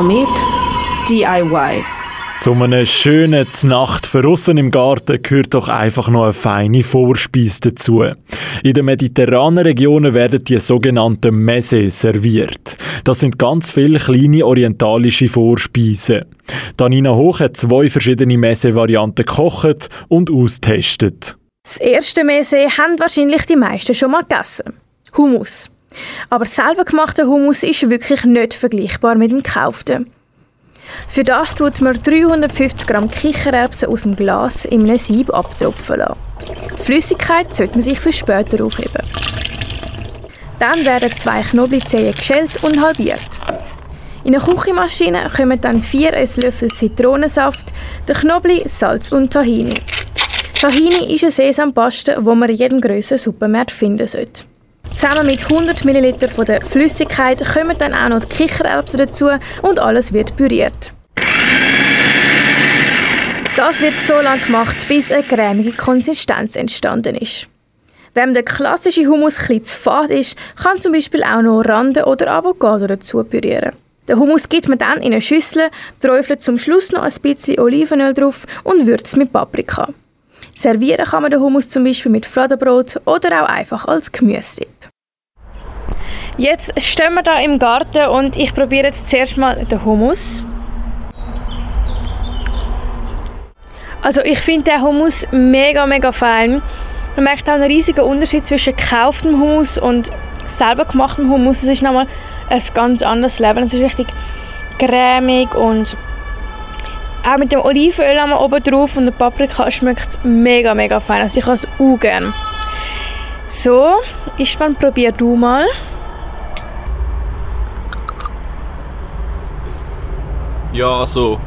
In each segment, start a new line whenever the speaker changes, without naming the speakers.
Komet DIY.
Zu einer schönen Nacht verrissen im Garten gehört doch einfach noch eine feine Vorspeise dazu. In den mediterranen Regionen werden die sogenannten Messe serviert. Das sind ganz viele kleine orientalische Vorspeisen. Danina Hoch hat zwei verschiedene Messe-Varianten gekocht und austestet.
Das erste Messe haben wahrscheinlich die meisten schon mal gegessen. Hummus. Aber selber gemachter Hummus ist wirklich nicht vergleichbar mit dem gekauften. Für das tut man 350 Gramm Kichererbsen aus dem Glas in einem Sieb abtropfen lassen. Flüssigkeit sollte man sich für später aufheben. Dann werden zwei Knoblauchzehen geschält und halbiert. In eine Küchenmaschine kommen dann vier Esslöffel Zitronensaft, der Knoblauch, Salz und Tahini. Tahini ist eine Sesampaste, die man in jedem grösseren Supermarkt finden sollte. Zusammen mit 100 ml von der Flüssigkeit kommen dann auch noch die Kichererbsen dazu und alles wird püriert. Das wird so lange gemacht, bis eine cremige Konsistenz entstanden ist. Wenn der klassische Hummus etwas zu fad ist, kann zum Beispiel auch noch Rande oder Avocado dazu pürieren. Den Hummus gibt man dann in eine Schüssel, träufelt zum Schluss noch ein bisschen Olivenöl drauf und würzt mit Paprika. Servieren kann man den Hummus zum Beispiel mit Fladenbrot oder auch einfach als Gemüse. Jetzt stehen wir da im Garten und ich probiere jetzt zuerst mal den Hummus. Also ich finde den Hummus mega, mega fein. Man merkt auch einen riesigen Unterschied zwischen gekauftem Hummus und selber gemachtem Hummus. Es ist nochmal ein ganz anderes Leben. Es ist richtig cremig und auch mit dem Olivenöl oben drauf und der Paprika schmeckt es mega, mega fein. Also ich habe es auch gerne. So, Istvan, probier du mal.
Ja, also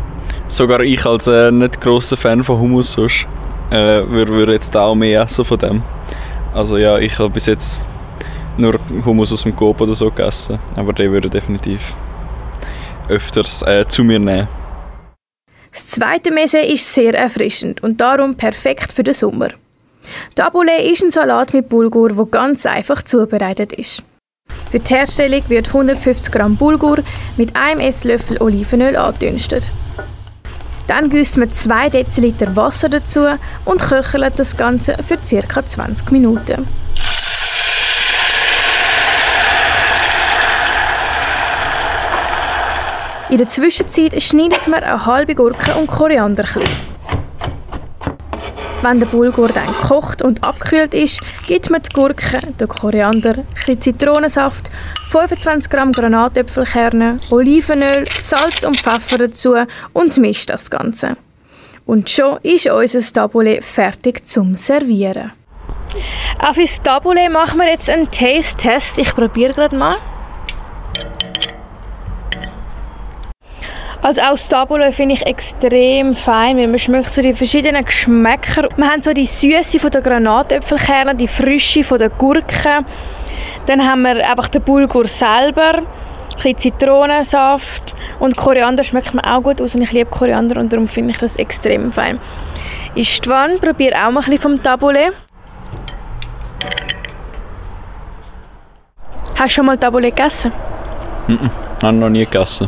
sogar ich als äh, nicht grosser Fan von Hummus sonst, äh, würde würd jetzt auch mehr essen von dem. Also ja, ich habe bis jetzt nur Hummus aus dem Coop oder so gegessen, aber den würde definitiv öfters äh, zu mir nehmen.
Das zweite Mese ist sehr erfrischend und darum perfekt für den Sommer. Tabbouleh ist ein Salat mit Bulgur, der ganz einfach zubereitet ist. Für die Herstellung wird 150 Gramm Bulgur mit einem Esslöffel Olivenöl angedünstet. Dann gießt man 2 Deziliter Wasser dazu und köchelt das Ganze für ca. 20 Minuten. In der Zwischenzeit schneidet man eine halbe Gurke und Koriander klein. Wenn der Bulgur dann gekocht und abgekühlt ist, gibt man die Gurke, den Koriander, ein Zitronensaft, 25 Gramm Granatäpfelkerne, Olivenöl, Salz und Pfeffer dazu und mischt das Ganze. Und schon ist unser Tabbouleh fertig zum Servieren. Auch fürs Tabbouleh machen wir jetzt einen Taste-Test. Ich probiere gerade mal. Also auch das Tabbouleh finde ich extrem fein, weil man schmeckt so die verschiedenen Geschmäcker. Wir haben so die Süße von der Granatäpfelkerne, die Frische von der Gurke. Dann haben wir einfach den Bulgur selber, ein bisschen Zitronensaft und Koriander schmeckt mir auch gut aus und ich liebe Koriander und darum finde ich das extrem fein. Istvan, probiere auch mal ein bisschen vom Tabbouleh. Hast du schon mal Tabbouleh gegessen?
Nein, habe noch nie gegessen.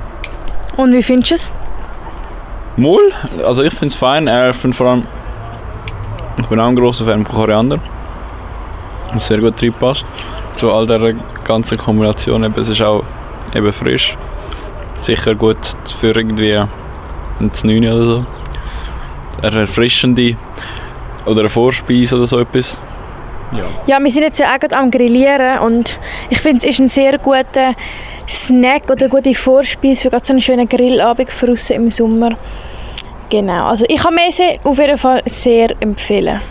Und wie findest du es?
Moll, also ich finde es fein. Er find vor allem, ich bin auch ein grosser Fan von Koriander. Was sehr gut reinpasst. Zu all dieser ganzen Kombination. Eben, es ist auch eben frisch. Sicher gut für irgendwie ein 9 oder so. Eine erfrischende oder eine Vorspeise oder so etwas.
Ja. ja, wir sind jetzt ja auch am Grillieren und ich finde, es ist ein sehr guter Snack oder gute Vorspeise für so einen schönen Grillabend für im Sommer. Genau, also ich kann Mese auf jeden Fall sehr empfehlen.